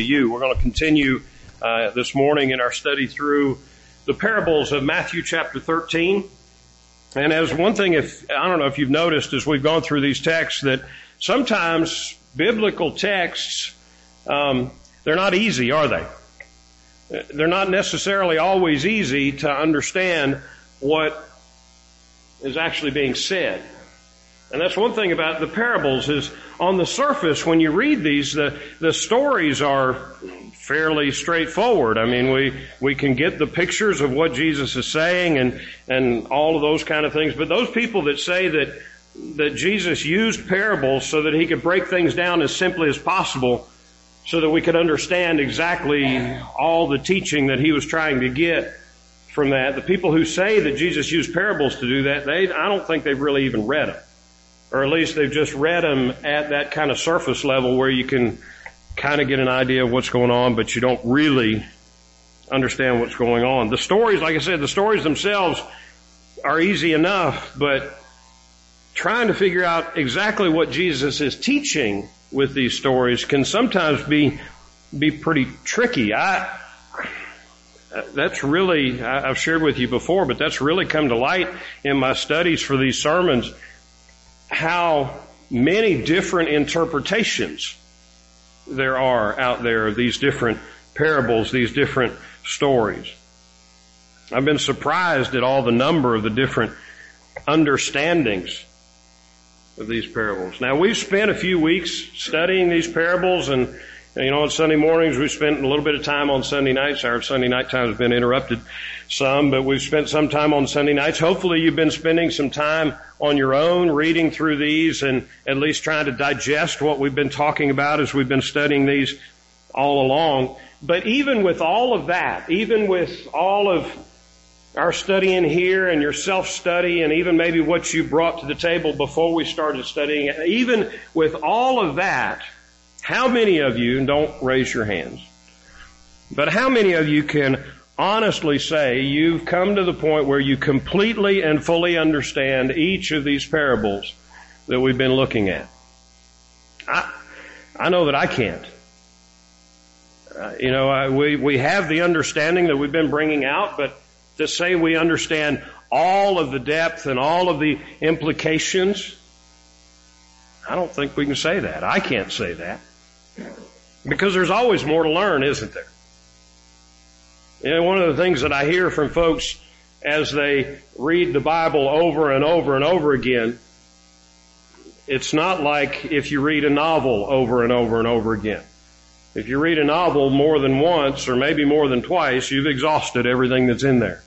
to you. We're going to continue uh, this morning in our study through the parables of Matthew chapter 13. And as one thing, if I don't know if you've noticed as we've gone through these texts that sometimes biblical texts um, they're not easy, are they? They're not necessarily always easy to understand what is actually being said. And that's one thing about the parables is on the surface, when you read these, the, the stories are fairly straightforward. I mean, we, we can get the pictures of what Jesus is saying and, and all of those kind of things. But those people that say that, that Jesus used parables so that he could break things down as simply as possible, so that we could understand exactly all the teaching that he was trying to get from that. The people who say that Jesus used parables to do that, they, I don't think they've really even read them. Or at least they've just read them at that kind of surface level where you can kind of get an idea of what's going on, but you don't really understand what's going on. The stories, like I said, the stories themselves are easy enough, but trying to figure out exactly what Jesus is teaching with these stories can sometimes be be pretty tricky. I that's really I've shared with you before, but that's really come to light in my studies for these sermons how many different interpretations there are out there of these different parables, these different stories. I've been surprised at all the number of the different understandings of these parables. Now we've spent a few weeks studying these parables and you know, on Sunday mornings we spent a little bit of time on Sunday nights. Our Sunday night time has been interrupted some, but we've spent some time on Sunday nights. Hopefully you've been spending some time on your own reading through these and at least trying to digest what we've been talking about as we've been studying these all along. But even with all of that, even with all of our studying here and your self-study and even maybe what you brought to the table before we started studying, even with all of that, how many of you, don't raise your hands, but how many of you can honestly say you've come to the point where you completely and fully understand each of these parables that we've been looking at? I, I know that I can't. Uh, you know, I, we, we have the understanding that we've been bringing out, but to say we understand all of the depth and all of the implications, I don't think we can say that. I can't say that. Because there's always more to learn, isn't there? Know, one of the things that I hear from folks as they read the Bible over and over and over again, it's not like if you read a novel over and over and over again. If you read a novel more than once or maybe more than twice, you've exhausted everything that's in there.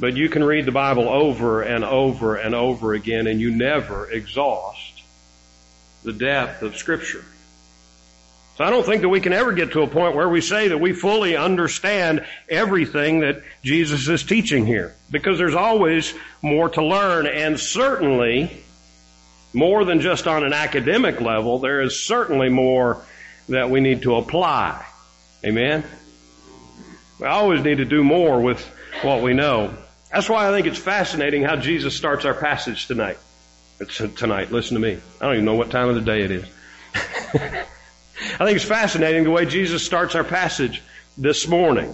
But you can read the Bible over and over and over again and you never exhaust the depth of scripture. So I don't think that we can ever get to a point where we say that we fully understand everything that Jesus is teaching here. Because there's always more to learn and certainly more than just on an academic level, there is certainly more that we need to apply. Amen? We always need to do more with what we know. That's why I think it's fascinating how Jesus starts our passage tonight. It's tonight. Listen to me. I don't even know what time of the day it is. I think it's fascinating the way Jesus starts our passage this morning.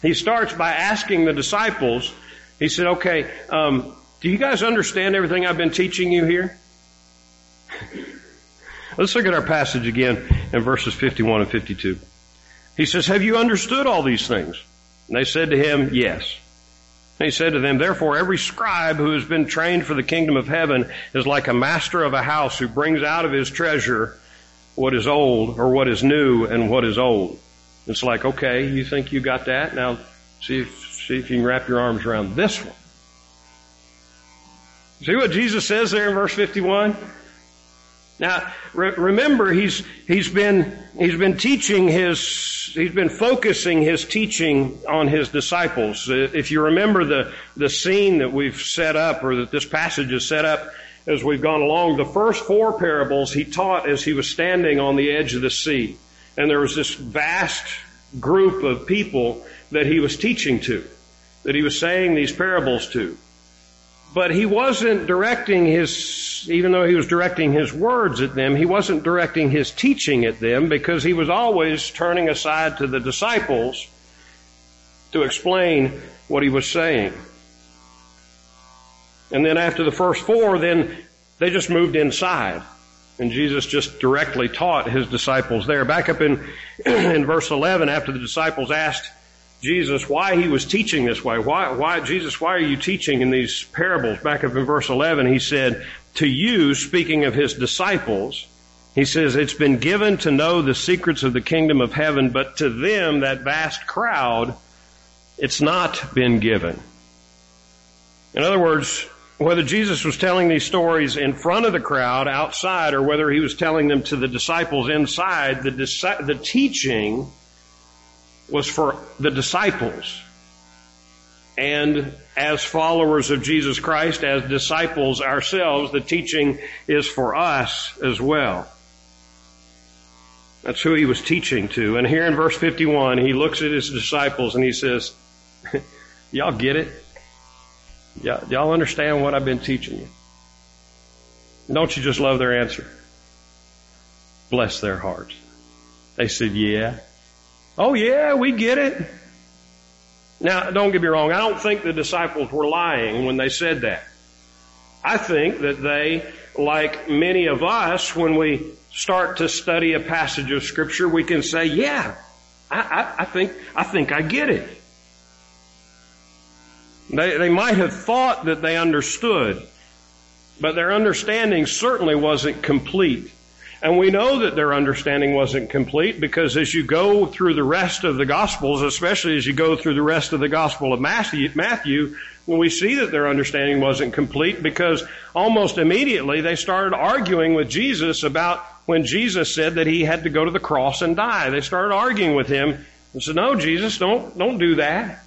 He starts by asking the disciples, he said, okay, um, do you guys understand everything I've been teaching you here? Let's look at our passage again in verses 51 and 52. He says, have you understood all these things? And they said to him, yes. And he said to them, therefore every scribe who has been trained for the kingdom of heaven is like a master of a house who brings out of his treasure what is old or what is new and what is old. It's like, okay, you think you got that? Now see if, see if you can wrap your arms around this one. See what Jesus says there in verse 51? Now, re- remember, he's, he's been, he's been teaching his, he's been focusing his teaching on his disciples. If you remember the, the scene that we've set up, or that this passage is set up, as we've gone along. The first four parables he taught as he was standing on the edge of the sea. And there was this vast group of people that he was teaching to, that he was saying these parables to. but he wasn't directing his, even though he was directing his words at them, he wasn't directing his teaching at them because he was always turning aside to the disciples to explain what he was saying. And then after the first four, then they just moved inside. And Jesus just directly taught his disciples there. Back up in, in verse 11, after the disciples asked Jesus why he was teaching this way. Why, why, Jesus, why are you teaching in these parables? Back up in verse 11, he said, to you, speaking of his disciples, he says, it's been given to know the secrets of the kingdom of heaven, but to them, that vast crowd, it's not been given. In other words, whether Jesus was telling these stories in front of the crowd outside or whether he was telling them to the disciples inside, the, the teaching was for the disciples. And as followers of Jesus Christ, as disciples ourselves, the teaching is for us as well. That's who he was teaching to. And here in verse 51, he looks at his disciples and he says, y'all get it? Y'all, y'all understand what I've been teaching you? Don't you just love their answer? Bless their hearts. They said, yeah. Oh yeah, we get it. Now, don't get me wrong. I don't think the disciples were lying when they said that. I think that they, like many of us, when we start to study a passage of scripture, we can say, yeah, I, I, I think, I think I get it. They, they might have thought that they understood, but their understanding certainly wasn't complete. And we know that their understanding wasn't complete because as you go through the rest of the Gospels, especially as you go through the rest of the Gospel of Matthew, Matthew we see that their understanding wasn't complete because almost immediately they started arguing with Jesus about when Jesus said that he had to go to the cross and die. They started arguing with him and said, no, Jesus, don't, don't do that.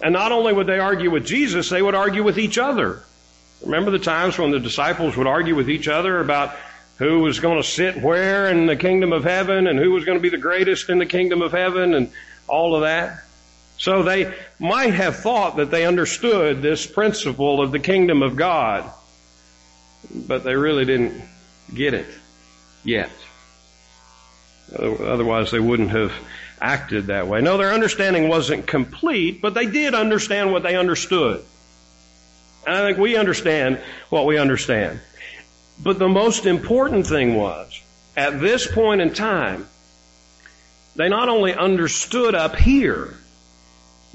And not only would they argue with Jesus, they would argue with each other. Remember the times when the disciples would argue with each other about who was going to sit where in the kingdom of heaven and who was going to be the greatest in the kingdom of heaven and all of that. So they might have thought that they understood this principle of the kingdom of God, but they really didn't get it yet. Otherwise they wouldn't have acted that way. No, their understanding wasn't complete, but they did understand what they understood. And I think we understand what we understand. But the most important thing was, at this point in time, they not only understood up here,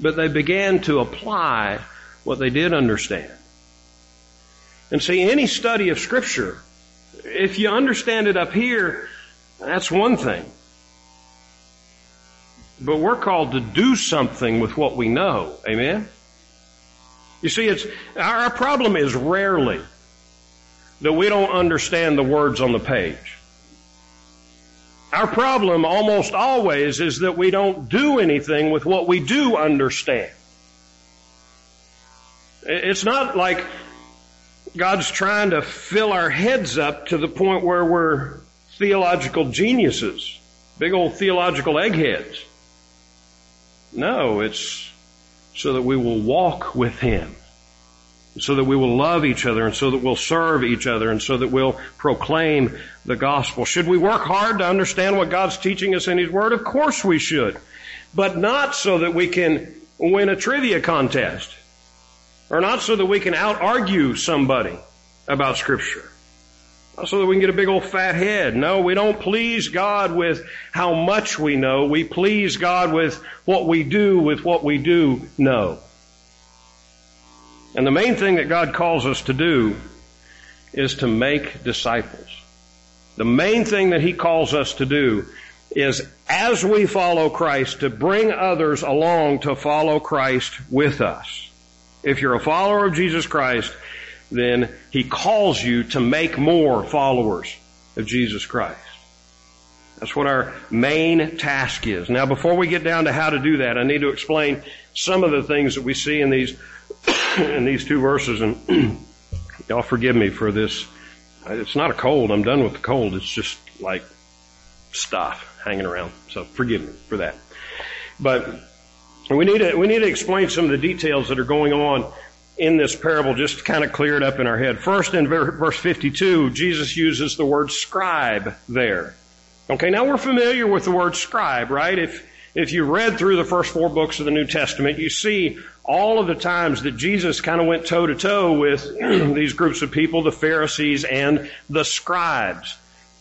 but they began to apply what they did understand. And see, any study of scripture, if you understand it up here, that's one thing. But we're called to do something with what we know. Amen? You see, it's, our problem is rarely that we don't understand the words on the page. Our problem almost always is that we don't do anything with what we do understand. It's not like God's trying to fill our heads up to the point where we're theological geniuses, big old theological eggheads. No, it's so that we will walk with Him so that we will love each other and so that we'll serve each other and so that we'll proclaim the gospel. Should we work hard to understand what God's teaching us in His Word? Of course we should. But not so that we can win a trivia contest. Or not so that we can out-argue somebody about Scripture. So that we can get a big old fat head. No, we don't please God with how much we know. We please God with what we do with what we do know. And the main thing that God calls us to do is to make disciples. The main thing that He calls us to do is as we follow Christ to bring others along to follow Christ with us. If you're a follower of Jesus Christ, then He calls you to make more followers of Jesus Christ. That's what our main task is. Now before we get down to how to do that, I need to explain some of the things that we see in these in these two verses, and y'all forgive me for this. It's not a cold. I'm done with the cold. It's just like stuff hanging around. So forgive me for that. But we need to we need to explain some of the details that are going on in this parable just to kind of clear it up in our head. First, in verse 52, Jesus uses the word scribe there. Okay, now we're familiar with the word scribe, right? If, if you read through the first four books of the New Testament, you see all of the times that Jesus kind of went toe to toe with these groups of people, the Pharisees and the scribes.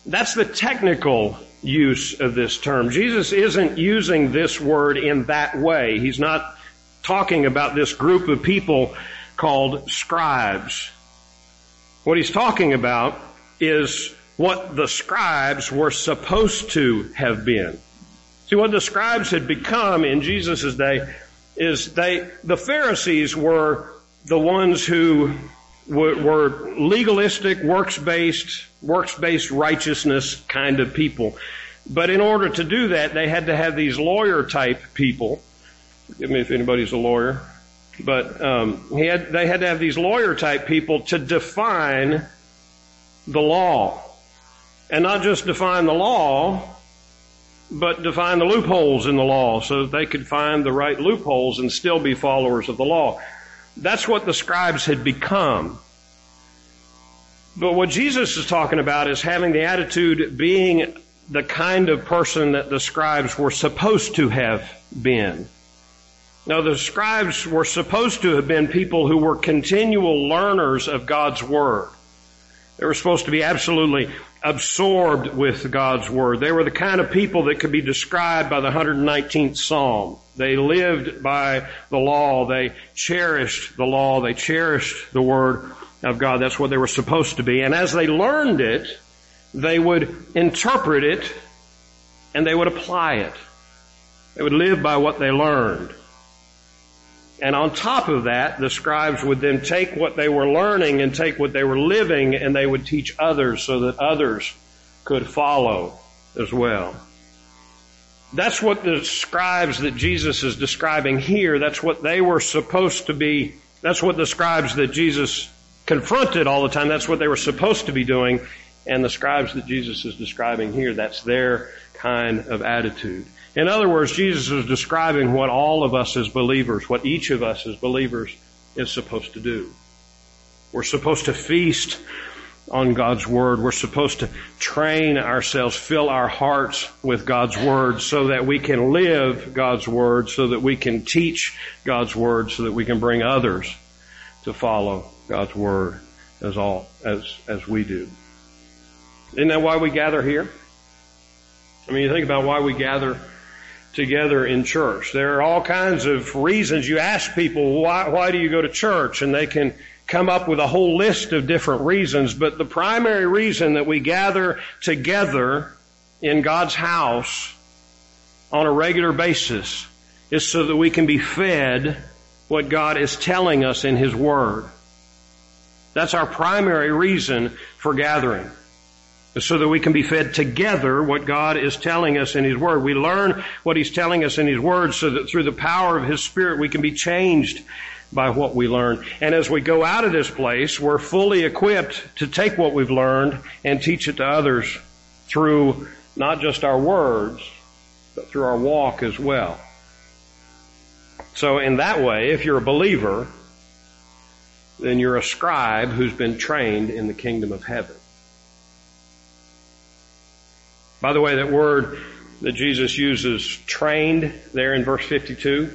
That's the technical use of this term. Jesus isn't using this word in that way. He's not talking about this group of people called scribes. What he's talking about is what the scribes were supposed to have been. See, what the scribes had become in Jesus' day is they, the Pharisees were the ones who were, legalistic, works-based, works-based righteousness kind of people. But in order to do that, they had to have these lawyer type people. Forgive me if anybody's a lawyer. But um, he had, they had to have these lawyer type people to define the law. And not just define the law, but define the loopholes in the law so that they could find the right loopholes and still be followers of the law. That's what the scribes had become. But what Jesus is talking about is having the attitude being the kind of person that the scribes were supposed to have been. Now, the scribes were supposed to have been people who were continual learners of God's Word. They were supposed to be absolutely absorbed with God's Word. They were the kind of people that could be described by the 119th Psalm. They lived by the law. They cherished the law. They cherished the Word of God. That's what they were supposed to be. And as they learned it, they would interpret it and they would apply it. They would live by what they learned. And on top of that, the scribes would then take what they were learning and take what they were living and they would teach others so that others could follow as well. That's what the scribes that Jesus is describing here, that's what they were supposed to be, that's what the scribes that Jesus confronted all the time, that's what they were supposed to be doing. And the scribes that Jesus is describing here, that's their kind of attitude. In other words, Jesus is describing what all of us as believers, what each of us as believers is supposed to do. We're supposed to feast on God's Word. We're supposed to train ourselves, fill our hearts with God's Word so that we can live God's Word, so that we can teach God's Word, so that we can bring others to follow God's Word as all, as, as we do. Isn't that why we gather here? I mean, you think about why we gather together in church. There are all kinds of reasons. You ask people, why, why do you go to church? And they can come up with a whole list of different reasons. But the primary reason that we gather together in God's house on a regular basis is so that we can be fed what God is telling us in His Word. That's our primary reason for gathering so that we can be fed together what God is telling us in His Word. We learn what He's telling us in His Word so that through the power of His Spirit we can be changed by what we learn. And as we go out of this place, we're fully equipped to take what we've learned and teach it to others through not just our words, but through our walk as well. So in that way, if you're a believer, then you're a scribe who's been trained in the kingdom of heaven. By the way, that word that Jesus uses, trained, there in verse 52,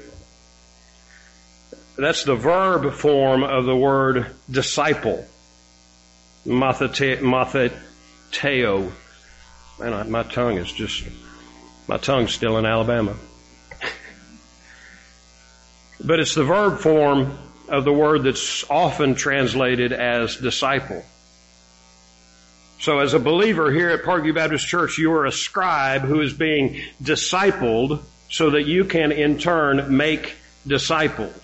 that's the verb form of the word disciple. Matheteo. Man, my tongue is just, my tongue's still in Alabama. but it's the verb form of the word that's often translated as disciple. So as a believer here at Parkview Baptist Church, you are a scribe who is being discipled so that you can in turn make disciples.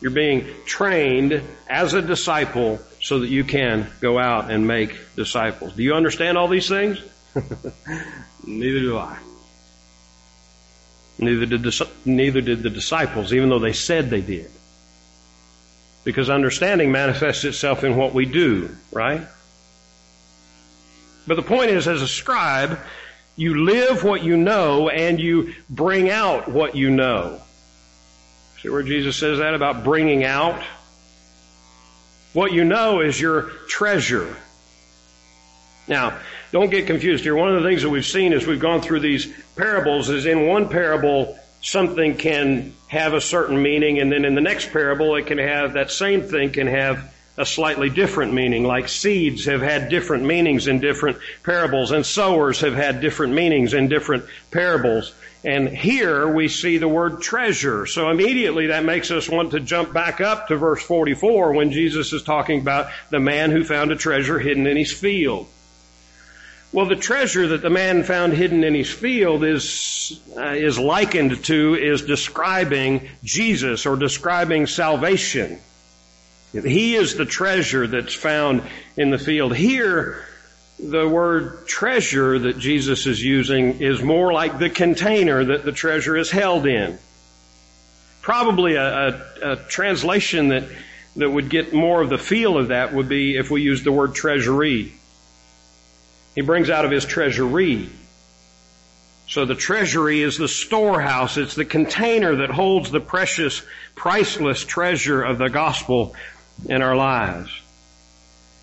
You're being trained as a disciple so that you can go out and make disciples. Do you understand all these things? Neither do I. Neither did, neither did the disciples, even though they said they did. Because understanding manifests itself in what we do, right? But the point is, as a scribe, you live what you know and you bring out what you know. See where Jesus says that about bringing out What you know is your treasure. Now, don't get confused here. One of the things that we've seen as we've gone through these parables is in one parable, something can have a certain meaning, and then in the next parable, it can have, that same thing can have a slightly different meaning, like seeds have had different meanings in different parables, and sowers have had different meanings in different parables. And here we see the word treasure. So immediately that makes us want to jump back up to verse 44 when Jesus is talking about the man who found a treasure hidden in his field. Well, the treasure that the man found hidden in his field is uh, is likened to is describing Jesus or describing salvation. He is the treasure that's found in the field. Here, the word treasure that Jesus is using is more like the container that the treasure is held in. Probably a, a, a translation that, that would get more of the feel of that would be if we use the word treasury. He brings out of his treasury. So the treasury is the storehouse. It's the container that holds the precious, priceless treasure of the gospel in our lives.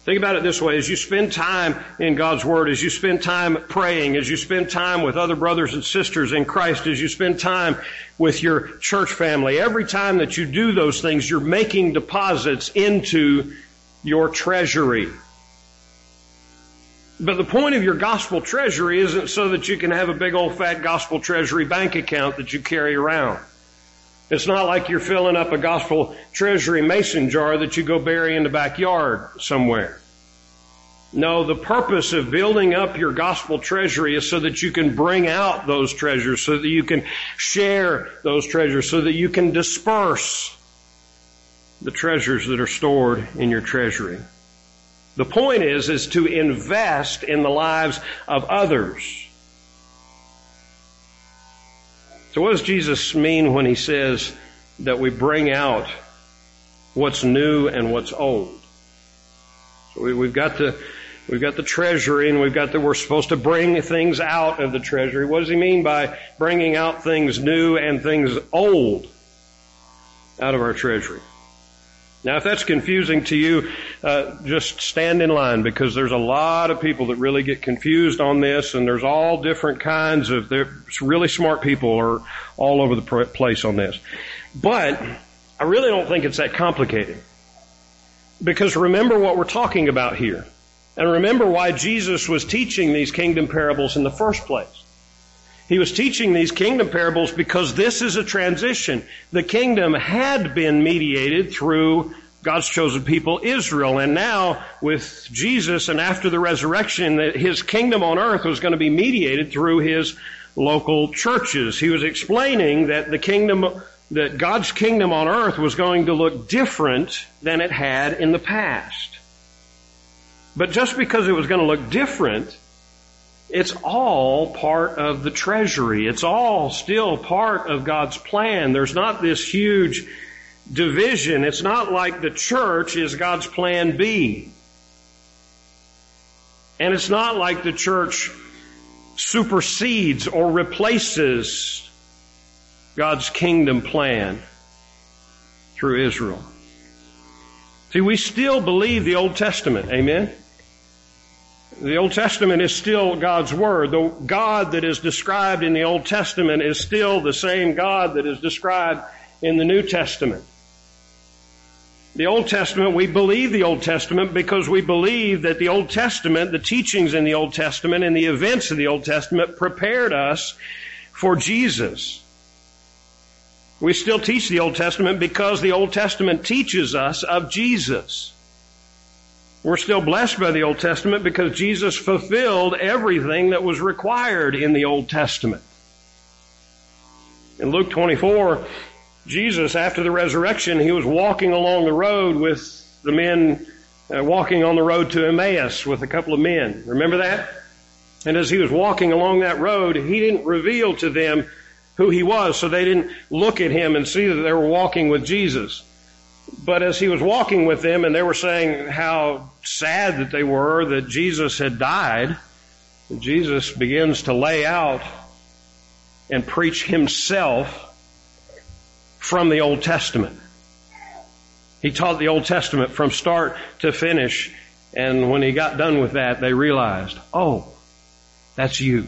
Think about it this way. As you spend time in God's Word, as you spend time praying, as you spend time with other brothers and sisters in Christ, as you spend time with your church family, every time that you do those things, you're making deposits into your treasury. But the point of your gospel treasury isn't so that you can have a big old fat gospel treasury bank account that you carry around. It's not like you're filling up a gospel treasury mason jar that you go bury in the backyard somewhere. No, the purpose of building up your gospel treasury is so that you can bring out those treasures, so that you can share those treasures, so that you can disperse the treasures that are stored in your treasury. The point is, is to invest in the lives of others. So what does Jesus mean when he says that we bring out what's new and what's old? So we, have got the we've got the treasury and we've got that we're supposed to bring things out of the treasury. What does he mean by bringing out things new and things old out of our treasury? Now, if that's confusing to you, uh, just stand in line because there's a lot of people that really get confused on this, and there's all different kinds of. There's really smart people are all over the place on this, but I really don't think it's that complicated. Because remember what we're talking about here, and remember why Jesus was teaching these kingdom parables in the first place. He was teaching these kingdom parables because this is a transition. The kingdom had been mediated through God's chosen people, Israel. And now, with Jesus and after the resurrection, his kingdom on earth was going to be mediated through his local churches. He was explaining that the kingdom, that God's kingdom on earth was going to look different than it had in the past. But just because it was going to look different, it's all part of the treasury. It's all still part of God's plan. There's not this huge division. It's not like the church is God's plan B. And it's not like the church supersedes or replaces God's kingdom plan through Israel. See, we still believe the Old Testament. Amen? The Old Testament is still God's Word. The God that is described in the Old Testament is still the same God that is described in the New Testament. The Old Testament, we believe the Old Testament because we believe that the Old Testament, the teachings in the Old Testament and the events of the Old Testament prepared us for Jesus. We still teach the Old Testament because the Old Testament teaches us of Jesus. We're still blessed by the Old Testament because Jesus fulfilled everything that was required in the Old Testament. In Luke 24, Jesus, after the resurrection, he was walking along the road with the men, uh, walking on the road to Emmaus with a couple of men. Remember that? And as he was walking along that road, he didn't reveal to them who he was, so they didn't look at him and see that they were walking with Jesus. But as he was walking with them and they were saying how sad that they were that Jesus had died, Jesus begins to lay out and preach himself from the Old Testament. He taught the Old Testament from start to finish. And when he got done with that, they realized, oh, that's you.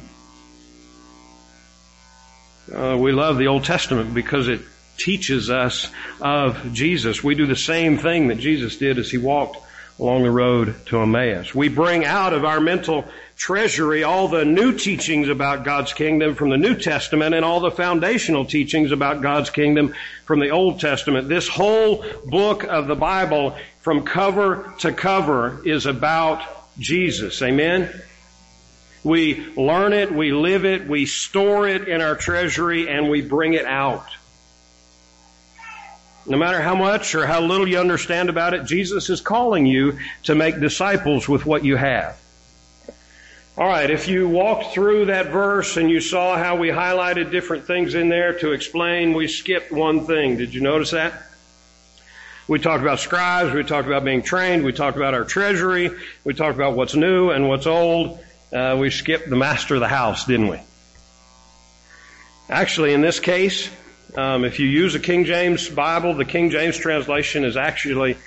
Uh, we love the Old Testament because it teaches us of Jesus. We do the same thing that Jesus did as he walked along the road to Emmaus. We bring out of our mental treasury all the new teachings about God's kingdom from the New Testament and all the foundational teachings about God's kingdom from the Old Testament. This whole book of the Bible from cover to cover is about Jesus. Amen? We learn it, we live it, we store it in our treasury, and we bring it out. No matter how much or how little you understand about it, Jesus is calling you to make disciples with what you have. All right, if you walked through that verse and you saw how we highlighted different things in there to explain, we skipped one thing. Did you notice that? We talked about scribes, we talked about being trained, we talked about our treasury, we talked about what's new and what's old. Uh, we skipped the master of the house, didn't we? Actually, in this case, um, if you use a King James Bible, the King James translation is actually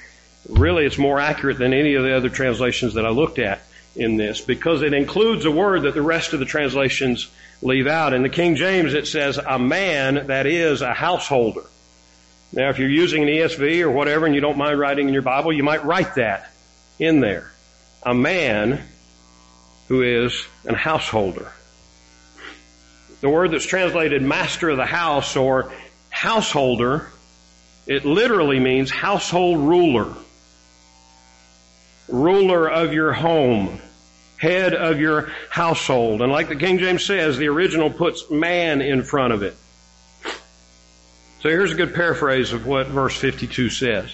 really it's more accurate than any of the other translations that I looked at in this because it includes a word that the rest of the translations leave out. In the King James, it says a man that is a householder. Now, if you're using an ESV or whatever and you don't mind writing in your Bible, you might write that in there. A man who is an householder. The word that's translated master of the house or householder, it literally means household ruler. Ruler of your home. Head of your household. And like the King James says, the original puts man in front of it. So here's a good paraphrase of what verse 52 says.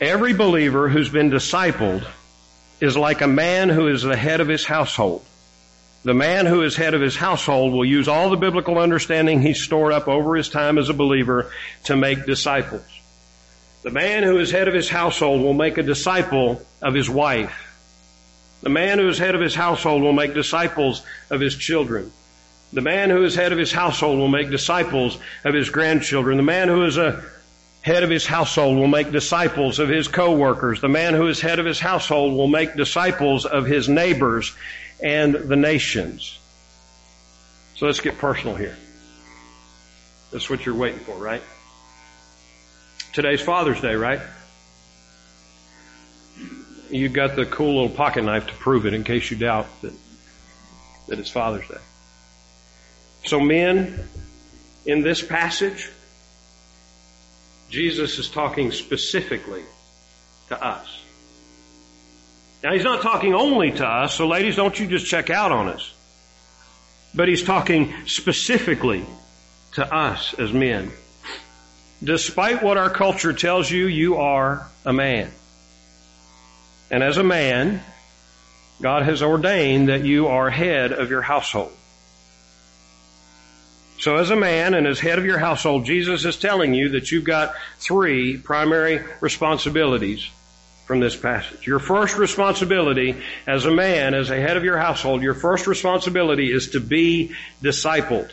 Every believer who's been discipled is like a man who is the head of his household. The man who is head of his household will use all the biblical understanding he's stored up over his time as a believer to make disciples. The man who is head of his household will make a disciple of his wife. The man who is head of his household will make disciples of his children. The man who is head of his household will make disciples of his grandchildren. The man who is a head of his household will make disciples of his co-workers. The man who is head of his household will make disciples of his neighbors and the nations. So let's get personal here. That's what you're waiting for, right? Today's Father's Day, right? You've got the cool little pocket knife to prove it in case you doubt that, that it's Father's Day. So men, in this passage, Jesus is talking specifically to us. Now he's not talking only to us, so ladies, don't you just check out on us. But he's talking specifically to us as men. Despite what our culture tells you, you are a man. And as a man, God has ordained that you are head of your household. So as a man and as head of your household, Jesus is telling you that you've got three primary responsibilities from this passage. Your first responsibility as a man, as a head of your household, your first responsibility is to be discipled.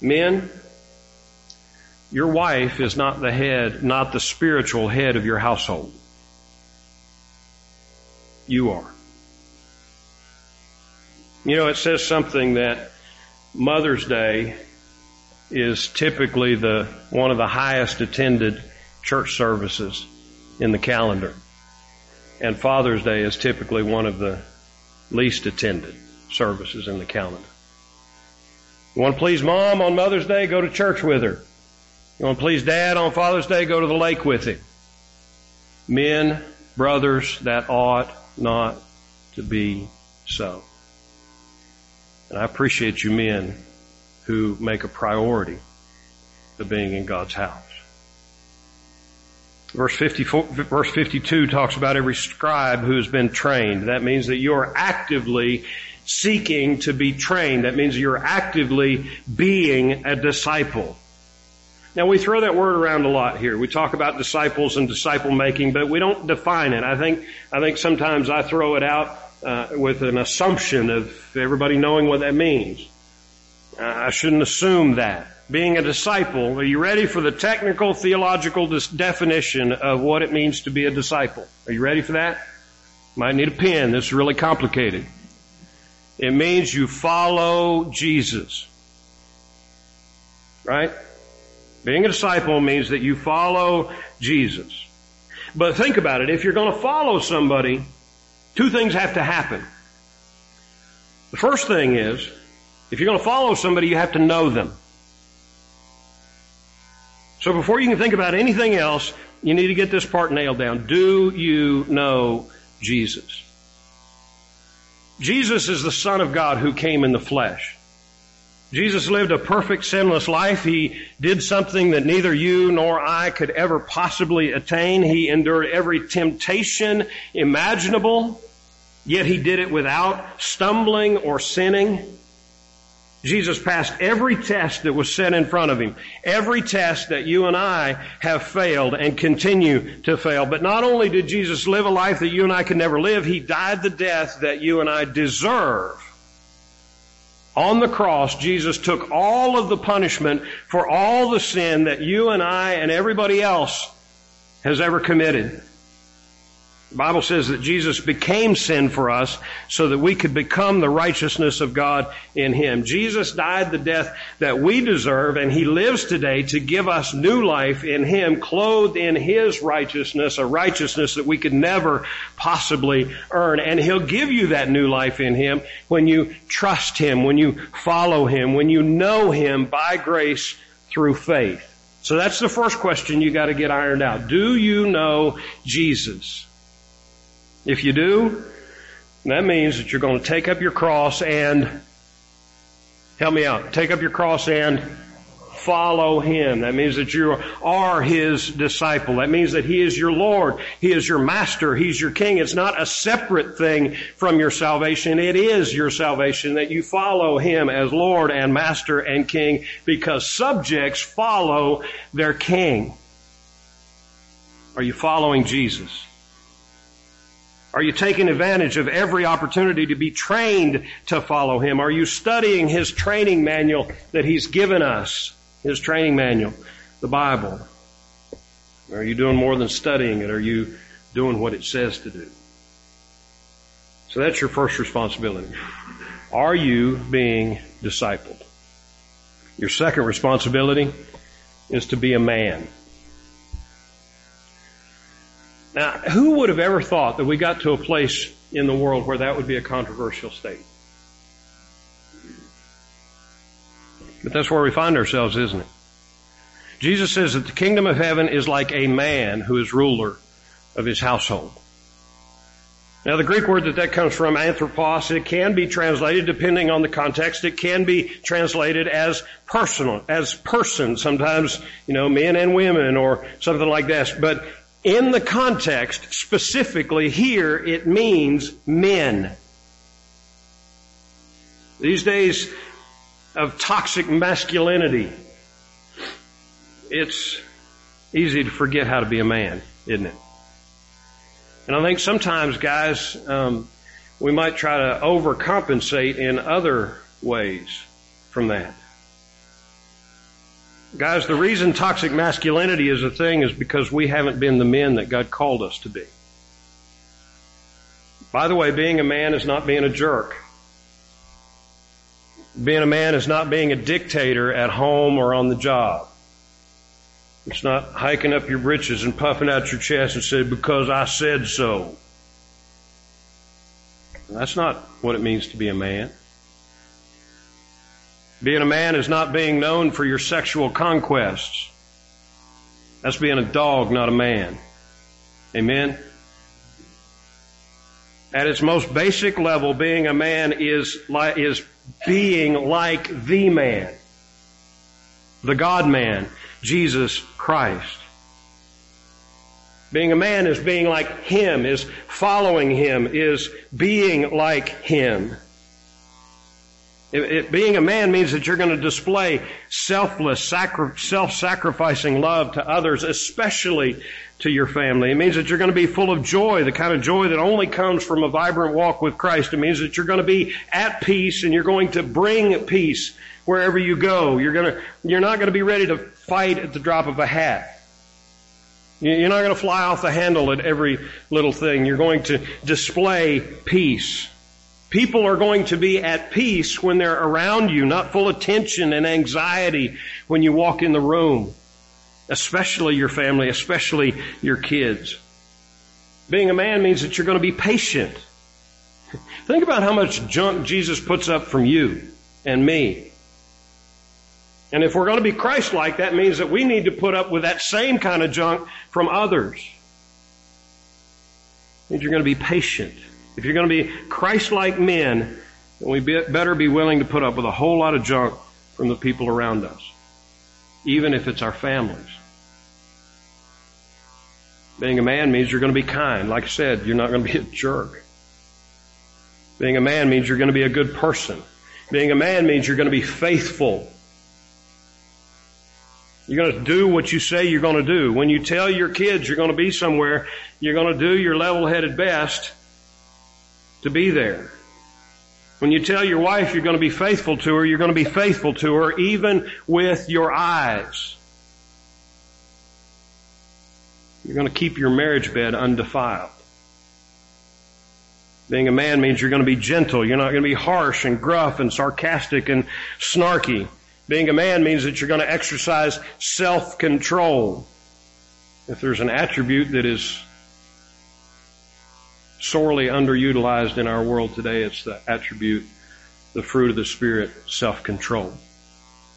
Men, your wife is not the head, not the spiritual head of your household. You are. You know, it says something that Mother's Day is typically the one of the highest attended church services in the calendar. And Father's Day is typically one of the least attended services in the calendar. You want to please mom on Mother's Day? Go to church with her. You want to please dad on Father's Day? Go to the lake with him. Men, brothers, that ought not to be so. And I appreciate you men who make a priority of being in God's house. Verse 54, verse 52 talks about every scribe who has been trained. That means that you are actively seeking to be trained. That means you're actively being a disciple. Now we throw that word around a lot here. We talk about disciples and disciple making, but we don't define it. I think, I think sometimes I throw it out uh, with an assumption of everybody knowing what that means. I shouldn't assume that. Being a disciple. Are you ready for the technical theological definition of what it means to be a disciple? Are you ready for that? Might need a pen. This is really complicated. It means you follow Jesus. Right? Being a disciple means that you follow Jesus. But think about it. If you're going to follow somebody, two things have to happen. The first thing is, if you're going to follow somebody, you have to know them. So before you can think about anything else, you need to get this part nailed down. Do you know Jesus? Jesus is the Son of God who came in the flesh. Jesus lived a perfect sinless life. He did something that neither you nor I could ever possibly attain. He endured every temptation imaginable, yet he did it without stumbling or sinning. Jesus passed every test that was set in front of him. Every test that you and I have failed and continue to fail. But not only did Jesus live a life that you and I could never live, he died the death that you and I deserve. On the cross, Jesus took all of the punishment for all the sin that you and I and everybody else has ever committed. The Bible says that Jesus became sin for us so that we could become the righteousness of God in Him. Jesus died the death that we deserve and He lives today to give us new life in Him, clothed in His righteousness, a righteousness that we could never possibly earn. And He'll give you that new life in Him when you trust Him, when you follow Him, when you know Him by grace through faith. So that's the first question you gotta get ironed out. Do you know Jesus? If you do, that means that you're going to take up your cross and, help me out, take up your cross and follow Him. That means that you are His disciple. That means that He is your Lord. He is your Master. He's your King. It's not a separate thing from your salvation. It is your salvation that you follow Him as Lord and Master and King because subjects follow their King. Are you following Jesus? Are you taking advantage of every opportunity to be trained to follow Him? Are you studying His training manual that He's given us? His training manual, the Bible. Are you doing more than studying it? Are you doing what it says to do? So that's your first responsibility. Are you being discipled? Your second responsibility is to be a man. Now, who would have ever thought that we got to a place in the world where that would be a controversial state? But that's where we find ourselves, isn't it? Jesus says that the kingdom of heaven is like a man who is ruler of his household. Now the Greek word that that comes from, anthropos, it can be translated, depending on the context, it can be translated as personal, as person, sometimes, you know, men and women or something like this. But in the context, specifically here, it means men. These days of toxic masculinity, it's easy to forget how to be a man, isn't it? And I think sometimes, guys, um, we might try to overcompensate in other ways from that. Guys, the reason toxic masculinity is a thing is because we haven't been the men that God called us to be. By the way, being a man is not being a jerk. Being a man is not being a dictator at home or on the job. It's not hiking up your britches and puffing out your chest and saying, because I said so. That's not what it means to be a man. Being a man is not being known for your sexual conquests. That's being a dog, not a man. Amen? At its most basic level, being a man is, like, is being like the man. The God man, Jesus Christ. Being a man is being like Him, is following Him, is being like Him. It, it, being a man means that you're going to display selfless, sacri- self-sacrificing love to others, especially to your family. It means that you're going to be full of joy, the kind of joy that only comes from a vibrant walk with Christ. It means that you're going to be at peace and you're going to bring peace wherever you go. You're going to, you're not going to be ready to fight at the drop of a hat. You're not going to fly off the handle at every little thing. You're going to display peace. People are going to be at peace when they're around you, not full of tension and anxiety when you walk in the room especially your family, especially your kids. Being a man means that you're going to be patient. Think about how much junk Jesus puts up from you and me. And if we're going to be Christ-like, that means that we need to put up with that same kind of junk from others. It means you're going to be patient. If you're going to be Christ-like men, then we better be willing to put up with a whole lot of junk from the people around us, even if it's our families. Being a man means you're going to be kind. Like I said, you're not going to be a jerk. Being a man means you're going to be a good person. Being a man means you're going to be faithful. You're going to do what you say you're going to do. When you tell your kids you're going to be somewhere, you're going to do your level-headed best to be there. When you tell your wife you're going to be faithful to her, you're going to be faithful to her even with your eyes. You're going to keep your marriage bed undefiled. Being a man means you're going to be gentle. You're not going to be harsh and gruff and sarcastic and snarky. Being a man means that you're going to exercise self-control. If there's an attribute that is sorely underutilized in our world today, it's the attribute, the fruit of the Spirit, self-control.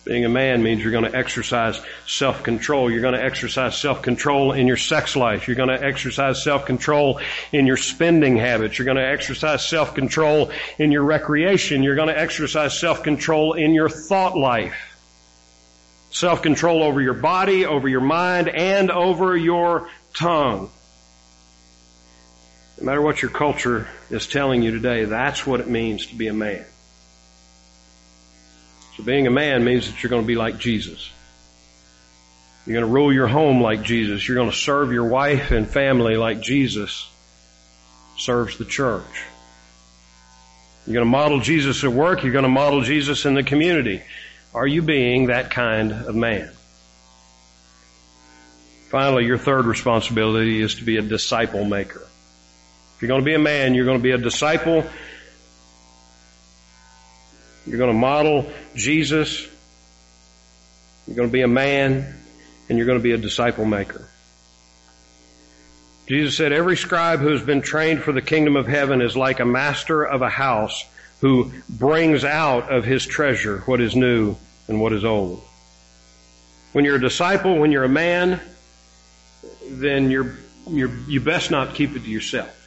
Being a man means you're going to exercise self-control. You're going to exercise self-control in your sex life. You're going to exercise self-control in your spending habits. You're going to exercise self-control in your recreation. You're going to exercise self-control in your thought life. Self-control over your body, over your mind, and over your tongue. No matter what your culture is telling you today, that's what it means to be a man. So being a man means that you're going to be like Jesus. You're going to rule your home like Jesus. You're going to serve your wife and family like Jesus serves the church. You're going to model Jesus at work. You're going to model Jesus in the community. Are you being that kind of man? Finally, your third responsibility is to be a disciple maker. You're going to be a man, you're going to be a disciple you're going to model Jesus. You're going to be a man and you're going to be a disciple maker. Jesus said, every scribe who has been trained for the kingdom of heaven is like a master of a house who brings out of his treasure what is new and what is old. When you're a disciple, when you're a man, then you're, you're, you best not keep it to yourself.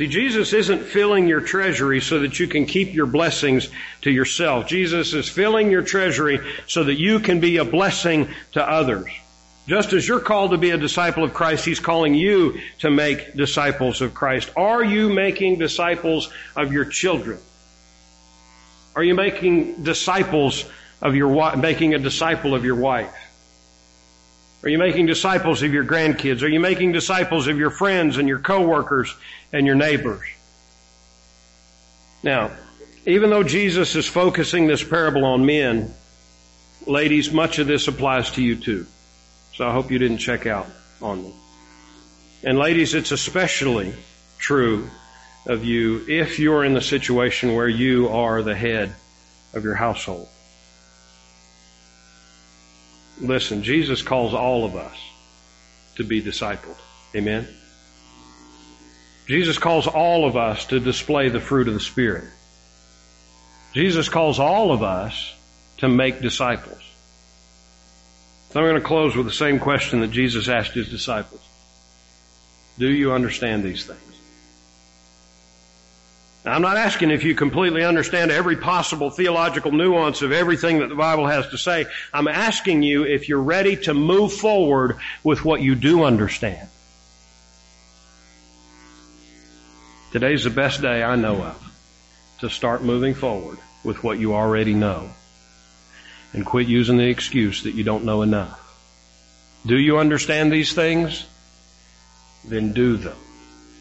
See, Jesus isn't filling your treasury so that you can keep your blessings to yourself. Jesus is filling your treasury so that you can be a blessing to others. Just as you're called to be a disciple of Christ, He's calling you to make disciples of Christ. Are you making disciples of your children? Are you making disciples of your, making a disciple of your wife? Are you making disciples of your grandkids? Are you making disciples of your friends and your coworkers and your neighbors? Now, even though Jesus is focusing this parable on men, ladies, much of this applies to you too. So I hope you didn't check out on me. And ladies, it's especially true of you if you're in the situation where you are the head of your household. Listen, Jesus calls all of us to be discipled. Amen? Jesus calls all of us to display the fruit of the Spirit. Jesus calls all of us to make disciples. So I'm going to close with the same question that Jesus asked his disciples. Do you understand these things? Now, I'm not asking if you completely understand every possible theological nuance of everything that the Bible has to say. I'm asking you if you're ready to move forward with what you do understand. Today's the best day I know of to start moving forward with what you already know and quit using the excuse that you don't know enough. Do you understand these things? Then do them.